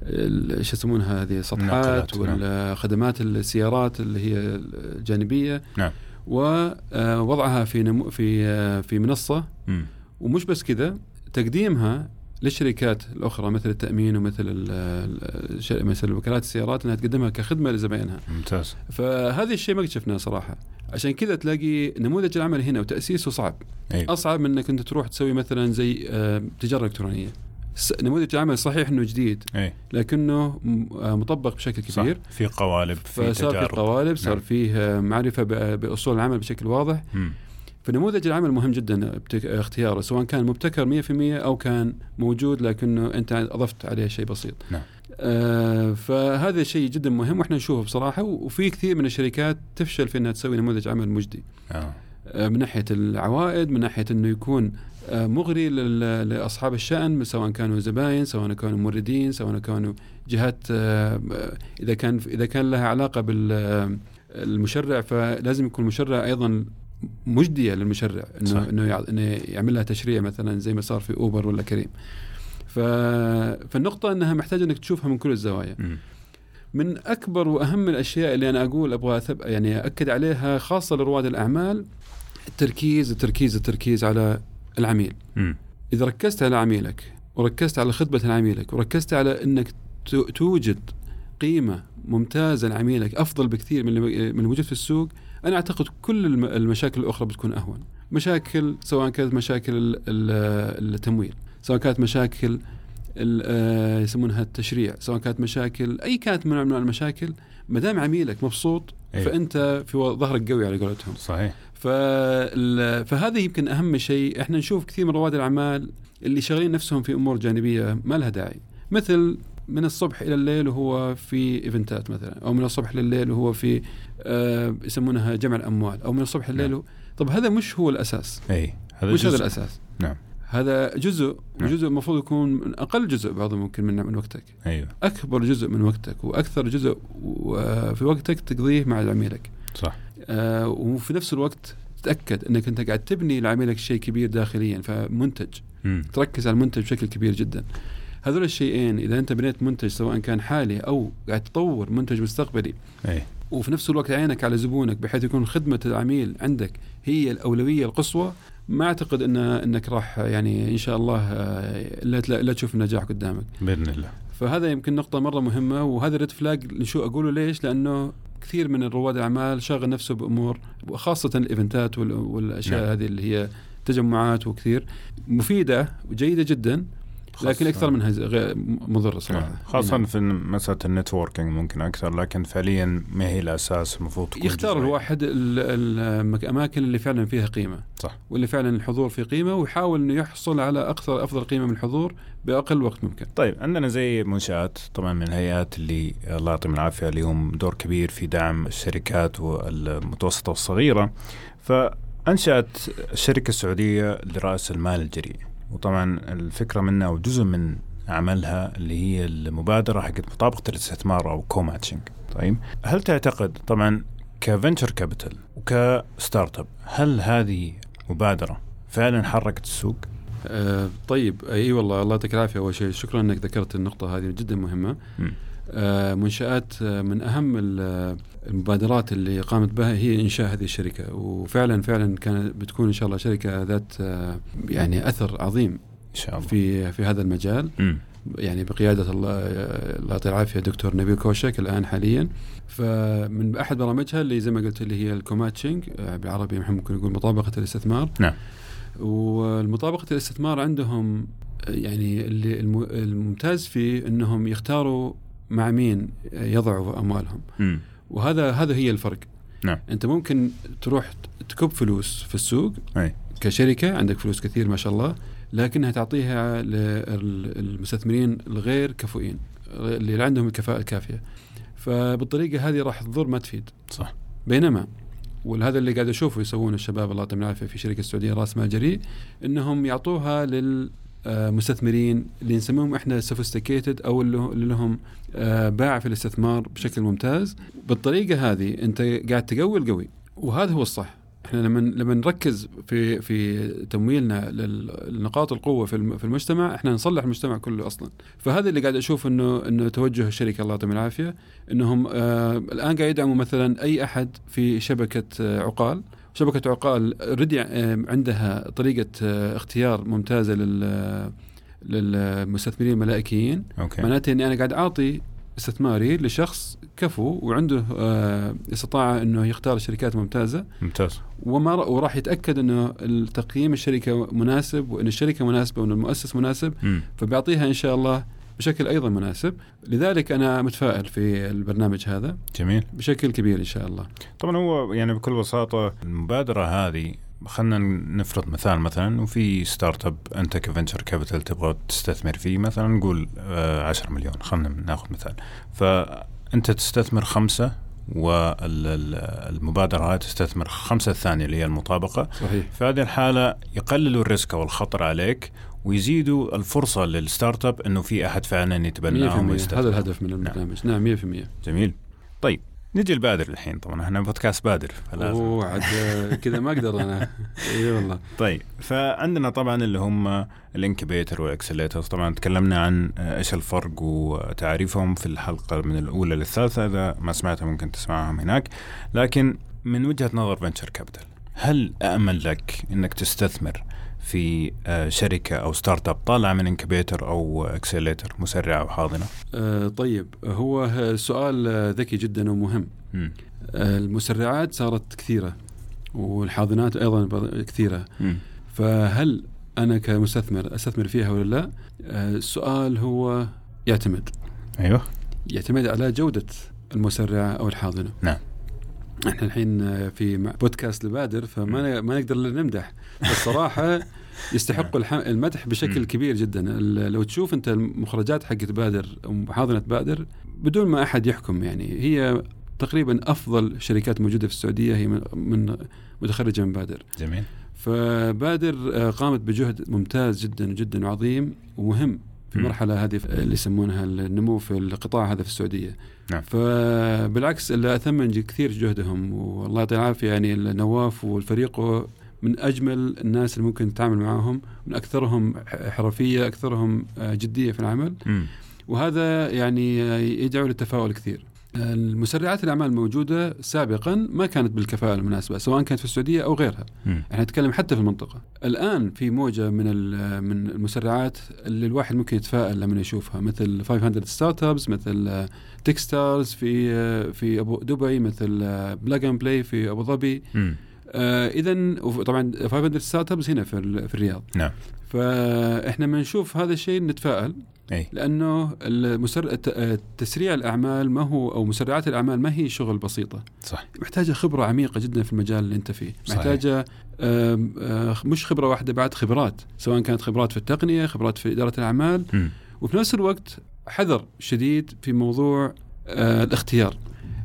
إيش يسمونها هذه السطحات نعم. والخدمات السيارات اللي هي الجانبية. نعم. ووضعها في في آه، في منصة. م. ومش بس كذا تقديمها للشركات الأخرى مثل التأمين ومثل مثل وكالات السيارات إنها تقدمها كخدمة لزبائنها. ممتاز. فهذا الشيء ما شفناه صراحة، عشان كذا تلاقي نموذج العمل هنا وتاسيسه صعب. أي. أصعب من إنك أنت تروح تسوي مثلا زي آه، تجارة إلكترونية. نموذج العمل صحيح إنه جديد أي. لكنه آه، مطبق بشكل كبير صح. في قوالب في صار في قوالب صار نعم. فيه آه، معرفة بأصول العمل بشكل واضح م. فنموذج العمل مهم جدا اختياره سواء كان مبتكر 100% أو كان موجود لكنه أنت أضفت عليه شيء بسيط. نعم. آه فهذا شيء جدا مهم وإحنا نشوفه بصراحة وفي كثير من الشركات تفشل في إنها تسوي نموذج عمل مجدي. آه. آه من ناحية العوائد من ناحية إنه يكون آه مغري لأصحاب الشأن سواء كانوا زباين سواء كانوا موردين سواء كانوا جهات آه إذا كان إذا كان لها علاقة بالمشرع فلازم يكون المشرع أيضا مجدية للمشرع إنه إنه إنه يعمل لها تشريع مثلا زي ما صار في أوبر ولا كريم ف... فالنقطة إنها محتاجة إنك تشوفها من كل الزوايا م. من أكبر وأهم الأشياء اللي أنا أقول أبغى أثب... يعني اكد عليها خاصة لرواد الأعمال التركيز التركيز التركيز على العميل م. إذا ركزت على عميلك وركزت على خدمة عميلك وركزت على إنك توجد قيمة ممتازة لعميلك أفضل بكثير من من الوجود في السوق أنا أعتقد كل المشاكل الأخرى بتكون أهون. مشاكل سواء كانت مشاكل التمويل سواء كانت مشاكل آه، يسمونها التشريع سواء كانت مشاكل أي كانت من أنواع المشاكل ما دام عميلك مبسوط أيه. فأنت في ظهرك قوي على قولتهم. صحيح. فهذا يمكن أهم شيء. إحنا نشوف كثير من رواد الأعمال اللي شغالين نفسهم في أمور جانبية ما لها داعي. مثل من الصبح إلى الليل وهو في إيفنتات مثلا أو من الصبح لليل وهو في آه يسمونها جمع الأموال أو من الصبح لليل نعم. طب هذا مش هو الأساس؟ اي هذا مش هذا الأساس. نعم. هذا جزء نعم. جزء المفروض يكون من أقل جزء بعض ممكن من من وقتك. أيوه. أكبر جزء من وقتك وأكثر جزء في وقتك تقضيه مع عميلك صح. آه وفي نفس الوقت تتأكد إنك أنت قاعد تبني لعميلك شيء كبير داخليا فمنتج. م. تركز على المنتج بشكل كبير جدا. هذول الشيئين إذا أنت بنيت منتج سواء كان حالي أو قاعد تطور منتج مستقبلي أي. وفي نفس الوقت عينك على زبونك بحيث يكون خدمة العميل عندك هي الأولوية القصوى ما أعتقد ان إنك راح يعني إن شاء الله آه، لا لا تشوف النجاح قدامك بإذن الله فهذا يمكن نقطة مرة مهمة وهذا red flag شو أقوله ليش لأنه كثير من رواد الأعمال شاغل نفسه بأمور وخاصه ال events ات والأشياء نعم. هذه اللي هي تجمعات وكثير مفيدة وجيدة جدا لكن أكثر منها مضرة صراحة نعم. خاصة نعم. في مسألة ال networking ممكن أكثر لكن فعليا ما هي الأساس المفروض يختار جزائي. الواحد الاماكن اللي فعلا فيها قيمة صح واللي فعلا الحضور فيه قيمة ويحاول إنه يحصل على أكثر أفضل قيمة من الحضور بأقل وقت ممكن. طيب عندنا زي منشآت طبعا من الهيئات اللي الله يعطيهم العافية لهم دور كبير في دعم الشركات والمتوسطة والصغيرة فأنشأت الشركة السعودية لرأس المال الجريء وطبعا الفكرة منها أو جزء من عملها اللي هي المبادرة حقت مطابقة الاستثمار أو كوماتشنج طيب؟ هل تعتقد طبعا ك venture capital وك startup هل هذه مبادرة فعلا حركت السوق؟ آه طيب. أي والله الله يعطيك العافية. أول شيء شكرا إنك ذكرت النقطة هذه جدا مهمة. آه منشآت آه من أهم المبادرات اللي قامت بها هي إنشاء هذه الشركة. وفعلا فعلا كانت بتكون إن شاء الله شركة ذات آه يعني أثر عظيم إن شاء الله. في في هذا المجال. م. يعني بقيادة الله الله يعطيه العافيه دكتور نبيل كوشك الآن حاليا. فمن أحد برامجها اللي زي ما قلت اللي هي الكوماتشنج آه، بالعربي ممكن نقول مطابقة الاستثمار. نعم. والمطابقة الاستثمار عندهم يعني اللي الممتاز فيه إنهم يختاروا مع مين يضعوا أموالهم. م. وهذا هذا هي الفرق. نعم. أنت ممكن تروح تكب فلوس في السوق أي. كشركة عندك فلوس كثير ما شاء الله لكنها تعطيها للمستثمرين الغير كفؤين اللي عندهم الكفاءة الكافية. فبالطريقة هذه راح تضر ما تفيد. صح. بينما وهذا اللي قاعد أشوفه يسوونه الشباب الله يعطيهم العافية في شركة السعودية رأس مال جريء إنهم يعطوها للمستثمرين اللي نسميهم إحنا سوفيستيكيتد أو اللي لهم آه، باع في الاستثمار بشكل ممتاز. بالطريقة هذه أنت قاعد تقوي القوي وهذا هو الصح. إحنا لما لما نركز في في تمويلنا لنقاط القوة في في المجتمع إحنا نصلح المجتمع كله أصلا. فهذا اللي قاعد أشوف انه إنه توجه الشركة الله يعطيهم العافية إنهم آه الآن قاعد يدعموا مثلا أي أحد في شبكة آه عقال. شبكة عقال ردي عندها طريقة آه اختيار ممتازة لل للمستثمرين الملائكيين أوكي. معناته إني أنا قاعد أعطي استثماري لشخص كفو وعنده آه استطاعة إنه يختار شركات ممتازة ممتاز وما وراح يتأكد إنه التقييم الشركة مناسب وإن الشركة مناسبة وإن المؤسس مناسب م. فبيعطيها إن شاء الله بشكل أيضا مناسب. لذلك أنا متفائل في البرنامج هذا. جميل. بشكل كبير إن شاء الله. طبعا هو يعني بكل بساطة المبادرة هذه خلينا نفرض مثال مثلا وفي startup انت ك venture capital تبغى تستثمر فيه مثلا نقول 10 مليون. خلينا ناخذ مثال. فأنت تستثمر خمسة والمبادرة هاي تستثمر خمسة الثانية اللي هي المطابقة. صحيح. في هذه الحالة يقللوا ال risk أو الخطر عليك ويزيدوا الفرصة لل startup أنه في أحد فعلا يتبناهم هذا الهدف من البرنامج نعم, نعم 100% جميل. طيب نجي لبادر الحين طبعا. إحنا بودكاست بادر فلازم أوه عاد كذا ما أقدر أنا. إي والله. طيب فعندنا طبعا اللي هم ال incubator وال accelerator طبعا تكلمنا عن إيش الفرق وتعريفهم في الحلقة من الأولى للثالثة. إذا ما سمعتها ممكن تسمعهم هناك. لكن من وجهة نظر venture capital هل أأمن لك إنك تستثمر في آه، شركة أو startup طالعه من incubator أو accelerator مسرعه أو حاضنة؟ آه طيب هو سؤال ذكي جدا ومهم. م. آه المسرعات صارت كثيرة والحاضنات أيضا كثيرة. م. فهل أنا كمستثمر أستثمر فيها ولا لا؟ آه السؤال هو يعتمد. أيوه يعتمد على جودة المسرعه أو الحاضنة. نعم. إحنا الحين في بودكاست لبادر فما ما نقدر نمدح. الصراحة يستحقوا المدح بشكل كبير جدا. لو تشوف أنت المخرجات حقت بادر وحاضنه بادر بدون ما أحد يحكم يعني هي تقريبا أفضل شركات موجودة في السعودية هي من متخرجة من بادر. جميل. فبادر قامت بجهد ممتاز جدا جدا وعظيم ومهم. في المرحله هذه اللي يسمونها النمو في القطاع هذا في السعودية نعم. فبالعكس اللي أثمن كثير جهدهم والله يعطيه العافية يعني نواف والفريق من أجمل الناس اللي ممكن تتعامل معاهم من أكثرهم حرفية أكثرهم جدية في العمل م. وهذا يعني يدعو للتفاؤل كثير المسرعات الأعمال الموجودة سابقا ما كانت بالكفاءة المناسبة سواء كانت في السعودية أو غيرها. م. إحنا نتكلم حتى في المنطقة. الآن في موجة من من المسرعات اللي الواحد ممكن يتفائل لما يشوفها مثل 500 Startups مثل Techstars في في أبو ظبي مثل Plug and Play في أبو ظبي. آه اذا طبعا 500 Startups هنا في, في الرياض. نعم. فإحنا لما نشوف هذا الشيء نتفائل. أي. لأنه المسر... تسريع الأعمال ما هو أو مسرعات الأعمال ما هي شغل بسيطة. صح محتاجة خبرة عميقة جدا في المجال اللي أنت فيه. صحيح. محتاجة آم، آه، مش خبرة واحدة بعد خبرات. سواء كانت خبرات في التقنية خبرات في إدارة الأعمال. مم. وفي نفس الوقت حذر شديد في موضوع آه الاختيار.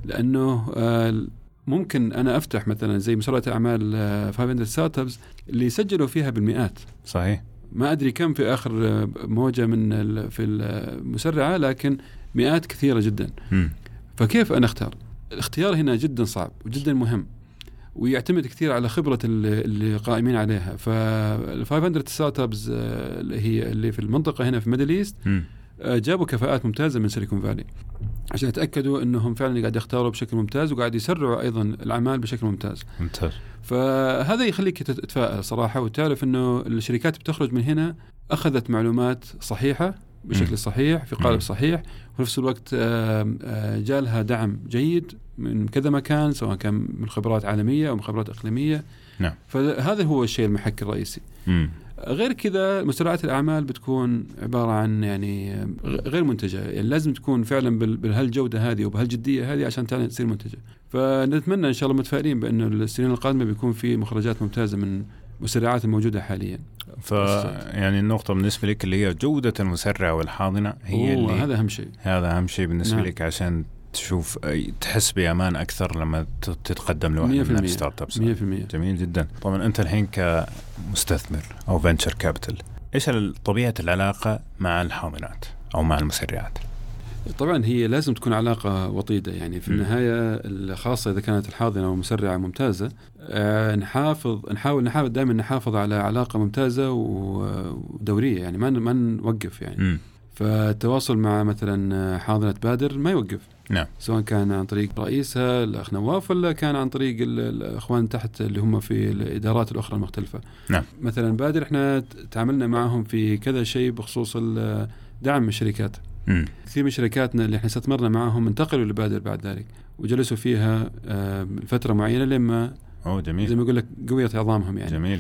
لأنه آه ممكن أنا أفتح مثلا زي مسرعة اعمال آه 500 ستارت ابس اللي سجلوا فيها بالمئات. صحيح. ما أدري كم في آخر آه، موجة من في المسرعه لكن مئات كثيرة جدا مم. فكيف أنا أختار؟ الاختيار هنا جدا صعب وجدا مهم ويعتمد كثير على خبرة اللي, قائمين عليها فال 500 Startups آه، اللي هي اللي في المنطقة هنا في Middle East جابوا كفاءات ممتازة من Silicon Valley عشان يتأكدوا إنهم فعلا قاعد يختاروا بشكل ممتاز وقاعد يسرعوا أيضا الأعمال بشكل ممتاز ممتاز فهذا يخليك تت- تتفائل صراحة وتعرف إنه الشركات بتخرج من هنا أخذت معلومات صحيحة. بشكل صحيح في. قالب صحيح وفي نفس الوقت آه، جالها دعم جيد من كذا مكان سواء كان من خبرات عالمية أو من خبرات إقليمية نعم. فهذا هو الشيء المحك الرئيسي مم. غير كذا مسرعات الأعمال بتكون عبارة عن يعني غير منتجة. يعني لازم تكون فعلا بهالجوده هذه وبهالجديه هذه عشان تصير منتجة. فنتمنى إن شاء الله متفائلين بانه السنين القادمة بيكون في مخرجات ممتازة من مسرعات الموجودة حاليا. ف يعني النقطة بالنسبة لك اللي هي جودة المسرعة والحاضنة هي اللي هذا أهم شيء. هذا أهم شيء بالنسبة نعم. لك عشان تشوف تحس بأمان أكثر لما تتقدم لواحد من. ال startups 100% جميل جدا. طبعا أنت الحين كمستثمر أو venture capital إيش ال- طبيعة العلاقة مع الحاضنات أو مع المسرعات؟ طبعا هي لازم تكون علاقة وطيدة. يعني في. النهاية خاصه إذا كانت الحاضنة ومسرعة ممتازة آه، نحافظ نحاول نحاول دائما نحافظ على علاقة ممتازة ودورية. يعني ما ما نوقف يعني. مم. فالتواصل مع مثلا حاضنة بادر ما يوقف. نعم. سواء كان عن طريق رئيسها الأخ نواف ولا كان عن طريق ال- الأخوان تحت اللي هم في الإدارات الأخرى المختلفة نعم. مثلا بادر إحنا تعاملنا معهم في كذا شيء بخصوص دعم الشركات مم. كثير من شركاتنا اللي إحنا استثمرنا معهم انتقلوا لبادر بعد ذلك وجلسوا فيها آه، فتره معينة لما زي جميل ما يقول لك قويت عظامهم يعني جميل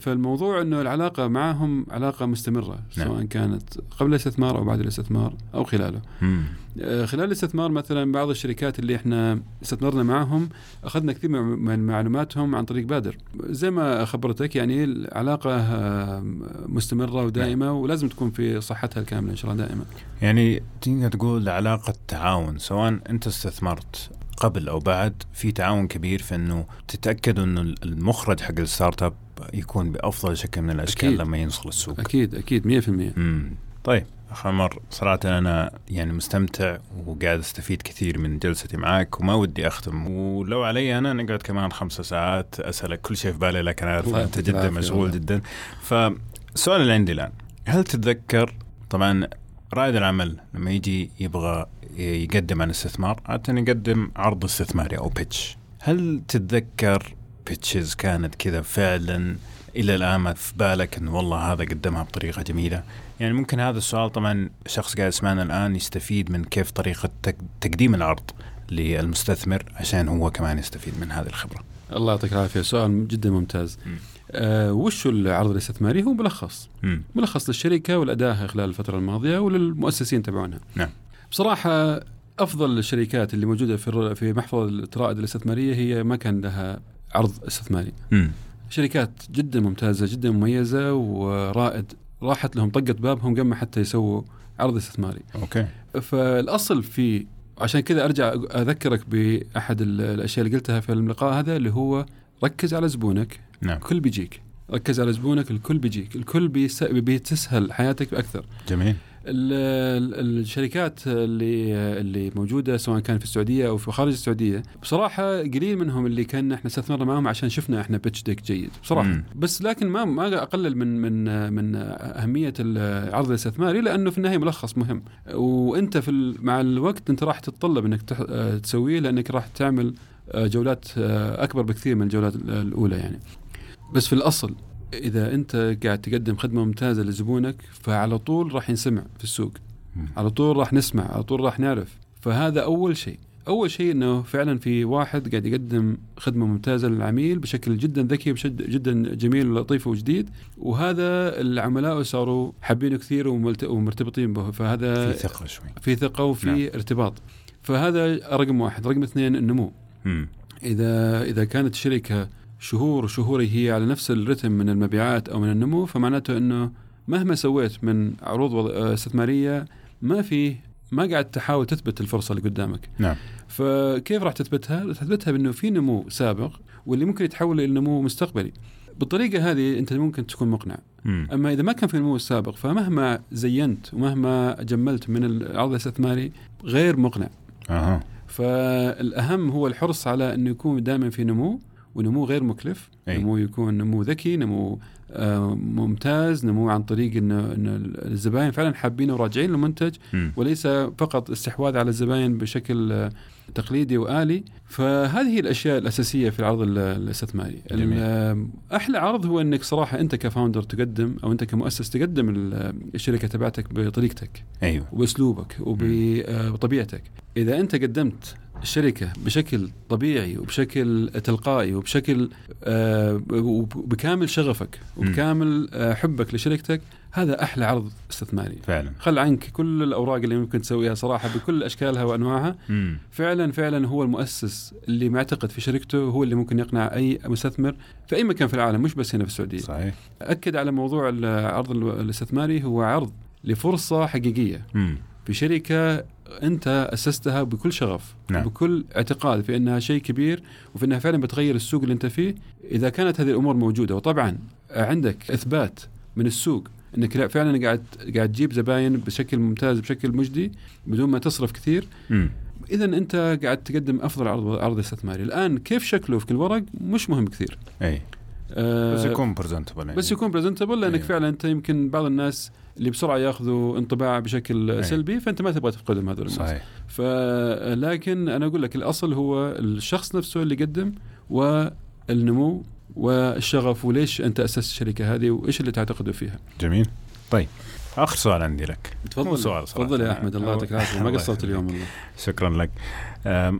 فالموضوع إنه العلاقة معهم علاقة مستمرة نعم. سواء كانت قبل الاستثمار أو بعد الاستثمار أو خلاله. مم. آه، خلال الاستثمار مثلا بعض الشركات اللي إحنا استثمرنا معهم أخذنا كثير من معلوماتهم عن طريق بادر. زي ما خبرتك يعني العلاقة آه، مستمرة ودائمة ولازم تكون في صحتها الكاملة إن شاء الله دائما. يعني تقدر تقول علاقة تعاون سواء أنت استثمرت قبل أو بعد في تعاون كبير في أنه تتأكد أنه المخرج حق ال startup يكون بأفضل شكل من الأشكال أكيد. لما يوصل السوق أكيد أكيد 100% مم. طيب أخ عمر صراحة أنا يعني مستمتع وقاعد أستفيد كثير من جلستي معك وما ودي أختم ولو علي أنا نقعد كمان خمسة ساعات أسألك كل شيء في بالي لكن أنت يعطيك جدا مشغول والله. جدا فالسؤال اللي عندي الآن هل تتذكر طبعا رائد العمل لما يجي يبغى يقدم عن استثمار عادة يقدم عرض استثماري أو بيتش هل تتذكر بيتشز كانت كذا فعلا إلى الآن ما في بالك انه والله هذا قدمها بطريقة جميلة يعني ممكن هذا السؤال طبعا شخص قاعد يسمعنا الآن يستفيد من كيف طريقة تك- تقديم العرض للمستثمر عشان هو كمان يستفيد من هذه الخبرة الله يعطيك العافية سؤال جدا ممتاز. مم. آه وش العرض الاستثماري؟ هو ملخص مم. ملخص للشركة والادائها خلال الفترة الماضية وللمؤسسين تبعونها. نعم. بصراحة أفضل الشركات اللي موجودة في في محفظة الرائد الاستثمارية هي ما كان لها عرض استثماري. مم. شركات جدا ممتازة جدا مميزة ورائد. راحت لهم طقت بابهم قبل ما حتى يسووا عرض استثماري. أوكي. فالأصل في عشان كذا أرجع أذكرك بأحد ال- الأشياء اللي قلتها في اللقاء هذا اللي هو ركز على زبونك نعم. الكل بيجيك. ركز على زبونك الكل بيجيك. الكل بيس- بتسهل حياتك أكثر جميل. الشركات اللي اللي موجودة سواء كان في السعودية أو في خارج السعودية بصراحة قليل منهم اللي كان إحنا استثمرنا معهم عشان شفنا إحنا بيتش ديك جيد بصراحة. مم. بس لكن ما ما أقلل من من من أهمية العرض الاستثماري لأنه في النهاية ملخص مهم. وأنت في مع الوقت أنت راح تتطلب إنك تسويه لأنك راح تعمل آه، جولات آه، أكبر بكثير من الجولات الأولى يعني. بس في الأصل إذا أنت قاعد تقدم خدمة ممتازة لزبونك فعلى طول راح ينسمع في السوق. على طول راح نسمع على طول راح نعرف فهذا أول شيء أول شيء إنه فعلا في واحد قاعد يقدم خدمة ممتازة للعميل بشكل جدا ذكي وبشكل جدا جميل ولطيف وجديد وهذا العملاء صاروا حابينه كثير ومرتبطين به فهذا في ثقة شوي في ثقة وفي نعم. نعم. ارتباط فهذا رقم واحد رقم اثنين النمو مم. اذا إذا كانت الشركة شهور شهور هي على نفس الرتم من المبيعات أو من النمو فمعناته إنه مهما سويت من عروض وض- آه، استثمارية ما في ما قاعد تحاول تثبت الفرصة اللي قدامك نعم فكيف راح تثبتها؟ تثبتها بإنه في نمو سابق واللي ممكن يتحول إلى نمو مستقبلي. بالطريقة هذه أنت ممكن تكون مقنع، مم. أما إذا ما كان في نمو سابق فمهما زينت ومهما جملت من العرض الاستثماري غير مقنع. أها فالأهم هو الحرص على إنه يكون دائما في نمو ونمو غير مكلف، أي. نمو يكون نمو ذكي، نمو آه، ممتاز، نمو عن طريق انه انه الزباين فعلا حابينه وراجعين للمنتج. وليس فقط استحواذ على الزباين بشكل آه، تقليدي وآلي فهذه هي الأشياء الأساسية في العرض ال- الاستثماري. ال- أحلى عرض هو إنك صراحة أنت كفاوندر تقدم أو أنت كمؤسس تقدم ال- الشركة تبعتك بطريقتك أيوه وبأسلوبك وبطبيعتك إذا أنت قدمت الشركة بشكل طبيعي وبشكل تلقائي وبشكل آه، وب- بكامل شغفك وبكامل آه، حبك لشركتك هذا أحلى عرض استثماري. فعلا. خل عنك كل الأوراق اللي ممكن تسويها صراحة بكل أشكالها وأنواعها. مم. فعلا فعلا هو المؤسس اللي معتقد في شركته هو اللي ممكن يقنع أي مستثمر في أي مكان في العالم مش بس هنا في السعودية. صحيح. أكد على موضوع العرض الاستثماري هو عرض لفرصة حقيقية. مم. في شركة أنت أسستها بكل شغف نعم. بكل اعتقاد في أنها شيء كبير وفي أنها فعلا بتغير السوق اللي أنت فيه إذا كانت هذه الأمور موجودة وطبعا عندك إثبات من السوق إنك لا فعلا قاعد قاعد تجيب زباين بشكل ممتاز بشكل مجدي بدون ما تصرف كثير. اذا أنت قاعد تقدم أفضل عرض عرض استثماري الآن كيف شكله في الورق مش مهم كثير أي آه، بس يكون presentable يعني. بس يكون presentable لأنك أيوه. فعلا أنت يمكن بعض الناس اللي بسرعة ياخذوا انطباع بشكل أيوه. سلبي فأنت ما تبغى تفقدهم هذول الناس. صحيح. فلكن أنا أقول لك الأصل هو الشخص نفسه اللي يقدم والنمو والشغف وليش أنت أسست الشركة هذه وإيش اللي تعتقدوا فيها. جميل. طيب آخر سؤال عندي لك. تفضل. مو سؤال صراحة. تفضل يا أحمد. الله يعطيك العافية. ما قصرت. اليوم. والله شكرا لك.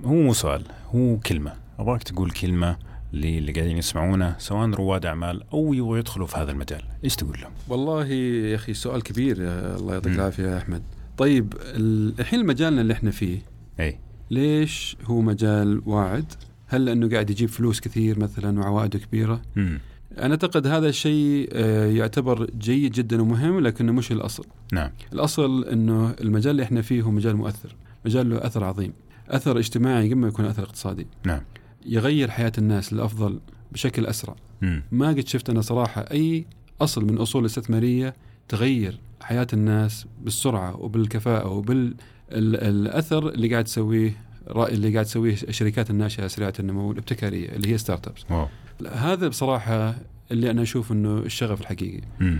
هو مو سؤال هو كلمة. أبغاك تقول كلمة للي قاعدين يسمعونا سواء رواد أعمال أو يبغوا يدخلوا في هذا المجال. إيش تقول لهم؟ والله يا أخي سؤال كبير يا الله يعطيك. العافية يا أحمد. طيب ال- الحين مجالنا اللي إحنا فيه أي. ليش هو مجال واعد؟ هل لأنه قاعد يجيب فلوس كثير مثلا وعوائده كبيرة؟ مم. أنا أعتقد هذا الشيء آه، يعتبر جيد جدا ومهم لكنه مش الأصل. نعم. الأصل إنه المجال اللي إحنا فيه هو مجال مؤثر مجال له أثر عظيم. أثر اجتماعي قبل ما يكون أثر اقتصادي. نعم. يغير حياة الناس للأفضل بشكل أسرع. ما قد شفت أنا صراحة أي أصل من أصول الاستثماريه تغير حياة الناس بالسرعة وبالكفاءة وبالاثر اللي قاعد تسويه رأي اللي قاعد تسويه الشركات الناشئة سريعه النمو والابتكاريه اللي هي ستارت ابس هذا بصراحة اللي أنا أشوف إنه الشغف الحقيقي. مم.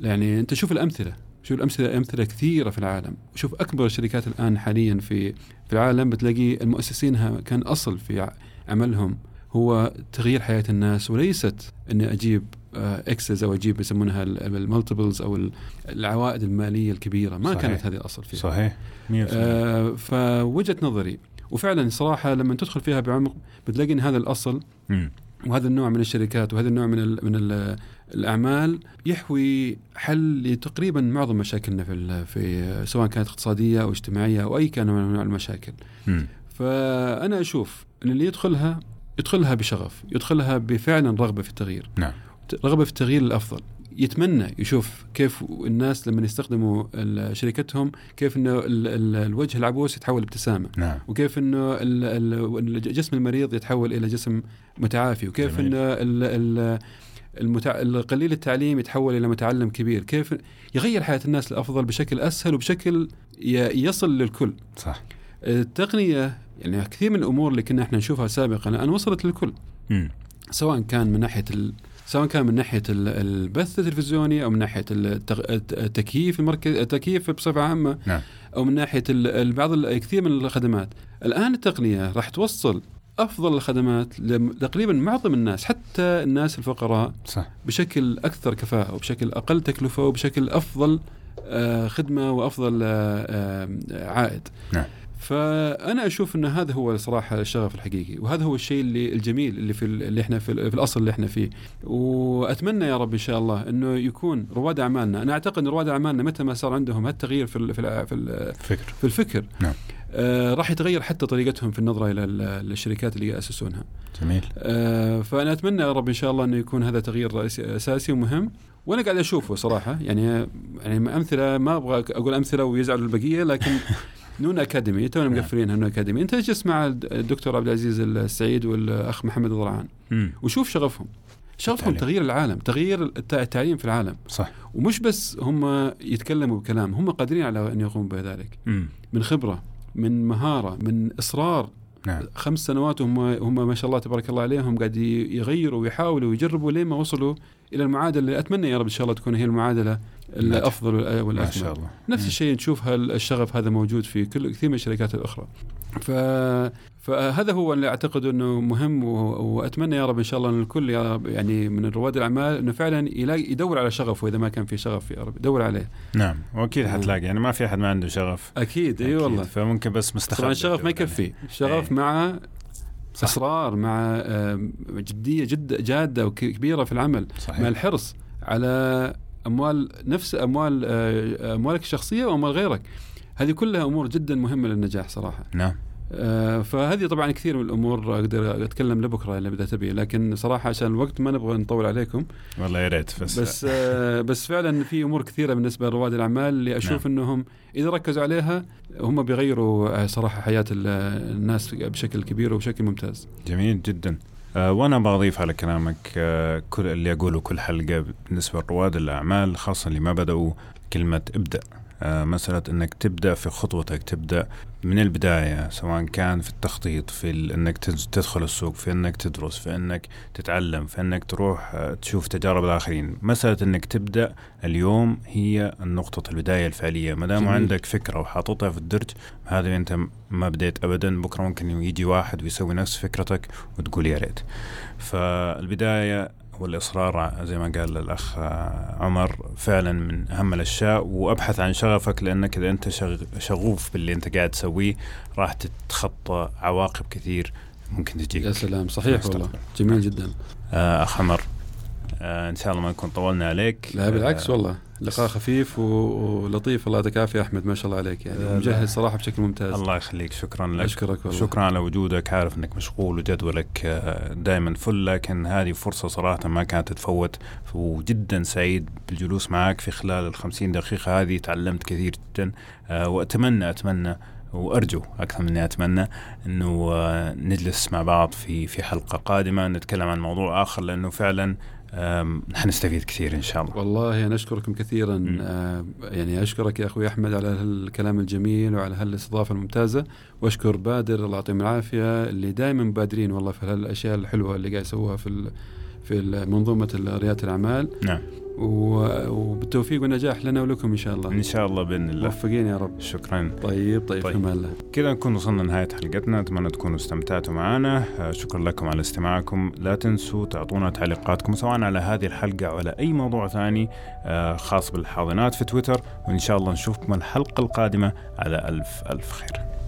يعني أنت شوف الأمثلة شوف الأمثلة أمثلة كثيرة في العالم. شوف أكبر الشركات الآن حاليا في في العالم بتلاقي المؤسسينها كان أصل في عملهم هو تغيير حياة الناس وليست إني أجيب اكسس أو أجيب يسمونها ال multiples أو ال- العوائد المالية الكبيرة ما صحيح. كانت هذه الأصل فيها صحيح 100% آه فوجهه نظري وفعلا صراحة لما تدخل فيها بعمق بتلاقي إن هذا الأصل مم. وهذا النوع من الشركات وهذا النوع من ال من ال الأعمال يحوي حل لتقريبا معظم مشاكلنا في في سواء كانت اقتصادية أو اجتماعية أو أي كان من أنواع المشاكل. مم. فأنا أشوف اللي يدخلها يدخلها بشغف، يدخلها بفعلا رغبة في التغيير. نعم. رغبة في التغيير للافضل. يتمنى يشوف كيف الناس لما يستخدموا شركتهم كيف إنه ال- ال- الوجه العبوس يتحول ابتسامه. نعم وكيف إنه ال- ال- الجسم المريض يتحول إلى جسم متعافي وكيف جميل. إنه ال- ال- المتع... القليل التعليم يتحول إلى متعلم كبير كيف يغير حياة الناس للافضل بشكل أسهل وبشكل ي... يصل للكل صح التقنية يعني كثير من الأمور اللي كنا إحنا نشوفها سابقا الآن وصلت للكل مم. سواء كان من ناحية ال... سواء كان من ناحية ال- البث التلفزيوني أو من ناحية التغ... التكييف المركز التكييف بصفة عامة نعم. أو من ناحية بعض كثير من الخدمات الآن التقنية راح توصل أفضل الخدمات لتقريبا معظم الناس حتى الناس الفقراء صح بشكل أكثر كفاءة وبشكل أقل تكلفة وبشكل أفضل آه، خدمة وأفضل آه، عائد نعم. فأنا أشوف إن هذا هو صراحة الشغف الحقيقي وهذا هو الشيء اللي الجميل اللي في اللي إحنا في, في الأصل اللي إحنا فيه وأتمنى يا رب إن شاء الله إنه يكون رواد أعمالنا أنا أعتقد إن رواد أعمالنا متى ما صار عندهم هالتغيير في في في الفكر في الفكر نعم آه راح يتغير حتى طريقتهم في النظرة إلى الشركات اللي يأسسونها. جميل. آه فأنا أتمنى يا رب إن شاء الله إنه يكون هذا تغيير أساسي ومهم وأنا قاعد أشوفه صراحة يعني يعني أمثلة ما أبغى أقول أمثلة ويزعلوا البقية لكن Noon Academy تونا نعم. مقفلينها Noon Academy أنت اجلس مع الدكتور عبد العزيز السعيد والأخ محمد الضلعان. وشوف شغفهم. شغفهم تغيير العالم تغيير التعليم في العالم. صح. ومش بس هم يتكلموا بكلام هم قادرين على أن يقوموا بذلك. من خبرة من مهارة من إصرار. نعم. خمس سنوات هم هم ما شاء الله تبارك الله عليهم قاعد يغيروا ويحاولوا ويجربوا لين ما وصلوا إلى المعادلة اللي أتمنى يا رب إن شاء الله تكون هي المعادلة الأفضل والأكمل. ما شاء الله. نفس الشيء نشوف الشغف هذا موجود في كل كثير من الشركات الأخرى. ف فهذا هو اللي أعتقد إنه مهم وأتمنى يا رب إن شاء الله إن الكل يا رب يعني من رواد الأعمال إنه فعلا يلاقي يدور على شغفه اذا ما كان في شغف يا رب. يدور عليه. نعم. وأكيد حتلاقي. يعني ما في أحد ما عنده شغف. أكيد إي والله. فممكن بس مستخبي. طبعا الشغف ما يكفي. الشغف إيه. مع صح. إصرار مع جدية جد جادة وكبيرة في العمل. صحيح. مع الحرص على أموال نفس أموال آه، أموالك الشخصية وأموال غيرك هذه كلها أمور جدا مهمة للنجاح صراحة نعم آه فهذه طبعا كثير من الأمور أقدر أتكلم لبكره إذا تبي لكن صراحة عشان الوقت ما نبغى نطول عليكم والله يا ريت بس بس آه بس فعلا في أمور كثيرة بالنسبة لرواد الأعمال اللي أشوف نعم. إنهم إذا ركزوا عليها هم بيغيروا صراحة حياة الناس بشكل كبير وبشكل ممتاز. جميل جدا. أه وأنا بضيف على كلامك أه كل اللي أقوله كل حلقة بالنسبة لرواد الأعمال خاصة اللي ما بدأوا كلمة إبدأ. آه، مسألة أنك تبدأ في خطوتك تبدأ من البداية سواء كان في التخطيط في أنك تدخل السوق في أنك تدرس في أنك تتعلم في أنك تروح آه، تشوف تجارب الآخرين. مسألة أنك تبدأ اليوم هي النقطة البداية الفعلية. ما دام عندك فكرة وحاططها في الدرج هذا أنت ما بديت أبدا بكرة ممكن يجي واحد ويسوي نفس فكرتك وتقول يا ريت. فالبداية والإصرار زي ما قال الأخ عمر فعلا من أهم الأشياء وأبحث عن شغفك لأنك إذا أنت شغوف باللي أنت قاعد تسويه راح تتخطى عواقب كثير ممكن تجيك. يا سلام صحيح والله. جميل جدا. آه، أخ عمر. آه إن شاء الله ما نكون طولنا عليك. لا بالعكس آه والله. لقاء خفيف ولطيف. الله يعطيك العافيه أحمد ما شاء الله عليك يعني. مجهز صراحة بشكل ممتاز. الله يخليك. شكرا لك. أشكرك والله. شكرا على وجودك. عارف إنك مشغول وجدولك آه، دائما فل لكن هذه فرصة صراحة ما كانت تتفوت. وجدا سعيد بالجلوس معك في خلال ال 50 دقيقة هذه. تعلمت كثير جدا. آه، وأتمنى أتمنى وأرجو أكثر من أتمنى إنه آه، نجلس مع بعض في في حلقة قادمة. نتكلم عن موضوع آخر لأنه فعلا حنستفيد كثير إن شاء الله. والله أنا أشكركم كثيرا. آه يعني أشكرك يا أخوي أحمد على هالكلام الجميل وعلى هالإستضافة الممتازة. وأشكر بادر الله يعطيهم العافية اللي دائما مبادرين والله في هالأشياء الحلوة اللي قاعد يسووها في في منظومة ريادة الأعمال. نعم. وبالتوفيق والنجاح لنا ولكم إن شاء الله. إن شاء الله بإذن الله. موفقين يا رب. شكرا. طيب طيب, طيب. الله كذا نكون وصلنا لنهاية حلقتنا. أتمنى تكونوا استمتعتوا معنا. آه، شكرا لكم على استماعكم. لا تنسوا تعطونا تعليقاتكم سواء على هذه الحلقة أو على أي موضوع ثاني آه، خاص بالحاضنات في تويتر. وإن شاء الله نشوفكم الحلقة القادمة. على ألف ألف خير.